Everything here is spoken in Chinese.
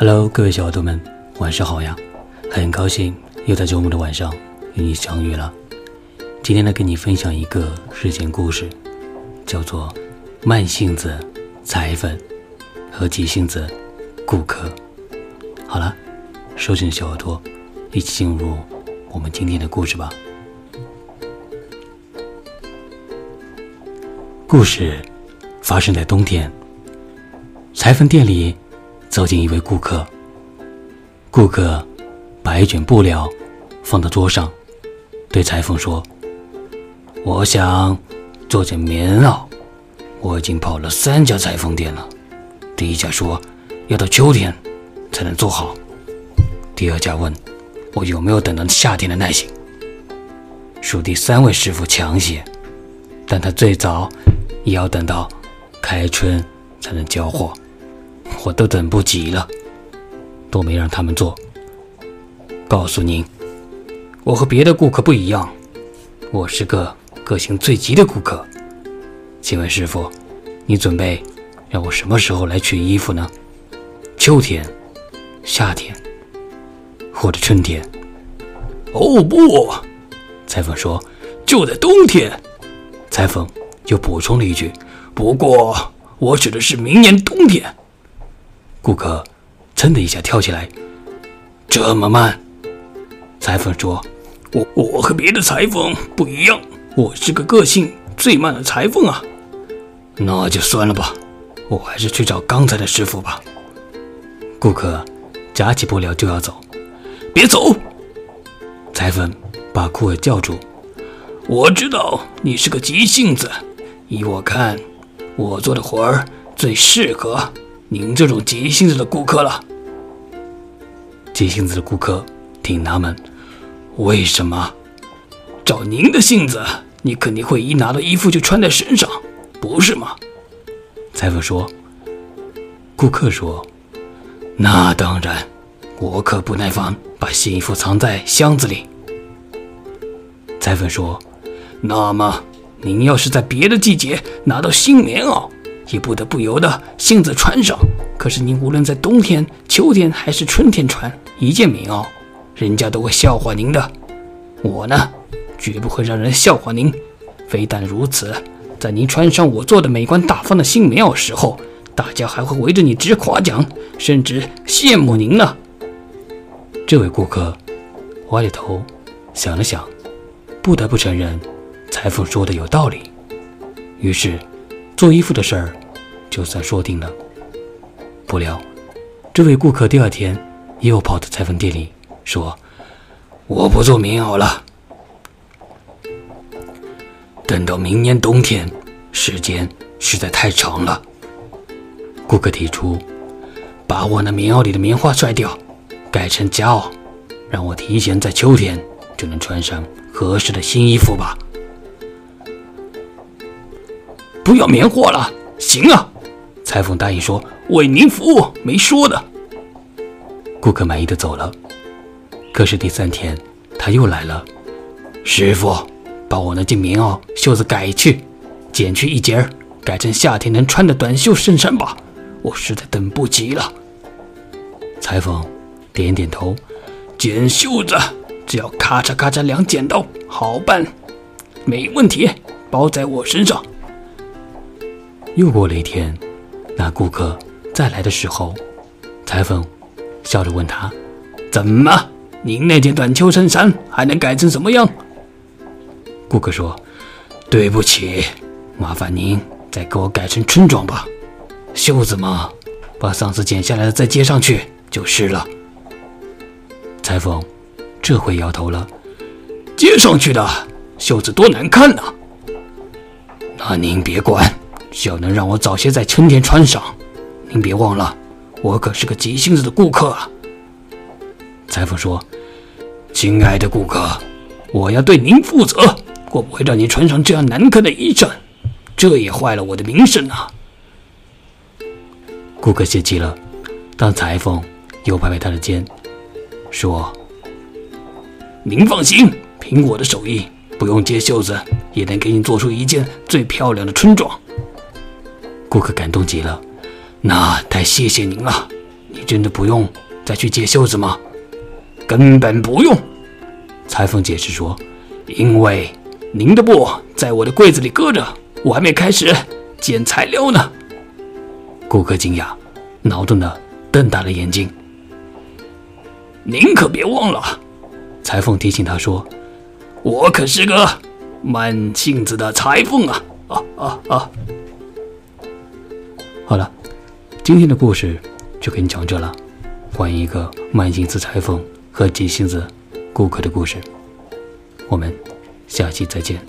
Hello，各位小耳朵们，晚上好呀！很高兴又在周末的晚上与你相遇了。今天呢，跟你分享一个睡前故事，叫做《慢性子裁缝和急性子顾客》。好了，收紧小耳朵，一起进入我们今天的故事吧。故事发生在冬天，裁缝店里走进一位顾客。顾客把一卷布料放到桌上，对裁缝说：“我想做件棉袄。我已经跑了三家裁缝店了，第一家说要到秋天才能做好，第二家问我有没有等到夏天的耐心，属第三位师傅强些，但他最早。”也要等到开春才能交货，我都等不及了，都没让他们做。告诉您，我和别的顾客不一样，我是个个性最急的顾客。请问师傅，你准备让我什么时候来取衣服呢？秋天、夏天，或者春天？哦不，裁缝说，就在冬天。裁缝。又补充了一句：“不过，我指的是明年冬天。”顾客噌的一下跳起来：“这么慢？”裁缝说：“我我和别的裁缝不一样，我是个个性最慢的裁缝啊。”那就算了吧，我还是去找刚才的师傅吧。顾客夹起布料就要走，别走！裁缝把顾客叫住：“我知道你是个急性子。”依我看，我做的活儿最适合您这种急性子的顾客了。急性子的顾客挺纳闷，为什么？照您的性子，你肯定会一拿到衣服就穿在身上，不是吗？裁缝说。顾客说：“那当然，我可不耐烦，把新衣服藏在箱子里。”裁缝说：“那么。”您要是在别的季节拿到新棉袄，也不得不由得性子穿上。可是您无论在冬天、秋天还是春天穿一件棉袄，人家都会笑话您的。我呢，绝不会让人笑话您。非但如此，在您穿上我做的美观大方的新棉袄时候，大家还会围着你直夸奖，甚至羡慕您呢。这位顾客歪着头想了想，不得不承认。裁缝说的有道理，于是做衣服的事儿就算说定了。不料，这位顾客第二天又跑到裁缝店里说：“我不做棉袄了，等到明年冬天，时间实在太长了。”顾客提出把我那棉袄里的棉花甩掉，改成夹袄，让我提前在秋天就能穿上合适的新衣服吧。不要棉货了，行啊！裁缝答应说：“为您服务，没说的。”顾客满意的走了。可是第三天他又来了，师傅，把我那件棉袄袖子改去，剪去一截儿，改成夏天能穿的短袖衬衫吧。我实在等不及了。裁缝点点头，剪袖子只要咔嚓咔嚓两剪刀，好办，没问题，包在我身上。又过了一天，那顾客再来的时候，裁缝笑着问他：“怎么，您那件短袖衬衫还能改成什么样？”顾客说：“对不起，麻烦您再给我改成春装吧。袖子嘛，把上次剪下来的再接上去就是了。”裁缝这回摇头了：“接上去的袖子多难看呐！”那您别管。只要能让我早些在春天穿上，您别忘了，我可是个急性子的顾客啊。裁缝说：“亲爱的顾客，我要对您负责，我不会让您穿上这样难看的衣裳，这也坏了我的名声啊。”顾客泄气了，但裁缝又拍拍他的肩，说：“您放心，凭我的手艺，不用接袖子，也能给你做出一件最漂亮的春装。”顾客感动极了，那太谢谢您了。你真的不用再去解袖子吗？根本不用。裁缝解释说：“因为您的布在我的柜子里搁着，我还没开始剪材料呢。”顾客惊讶，挠动的瞪大了眼睛。您可别忘了，裁缝提醒他说：“我可是个慢性子的裁缝啊！”啊啊啊！好了，今天的故事就给你讲这了。欢迎一个慢性子裁缝和急性子顾客的故事。我们下期再见。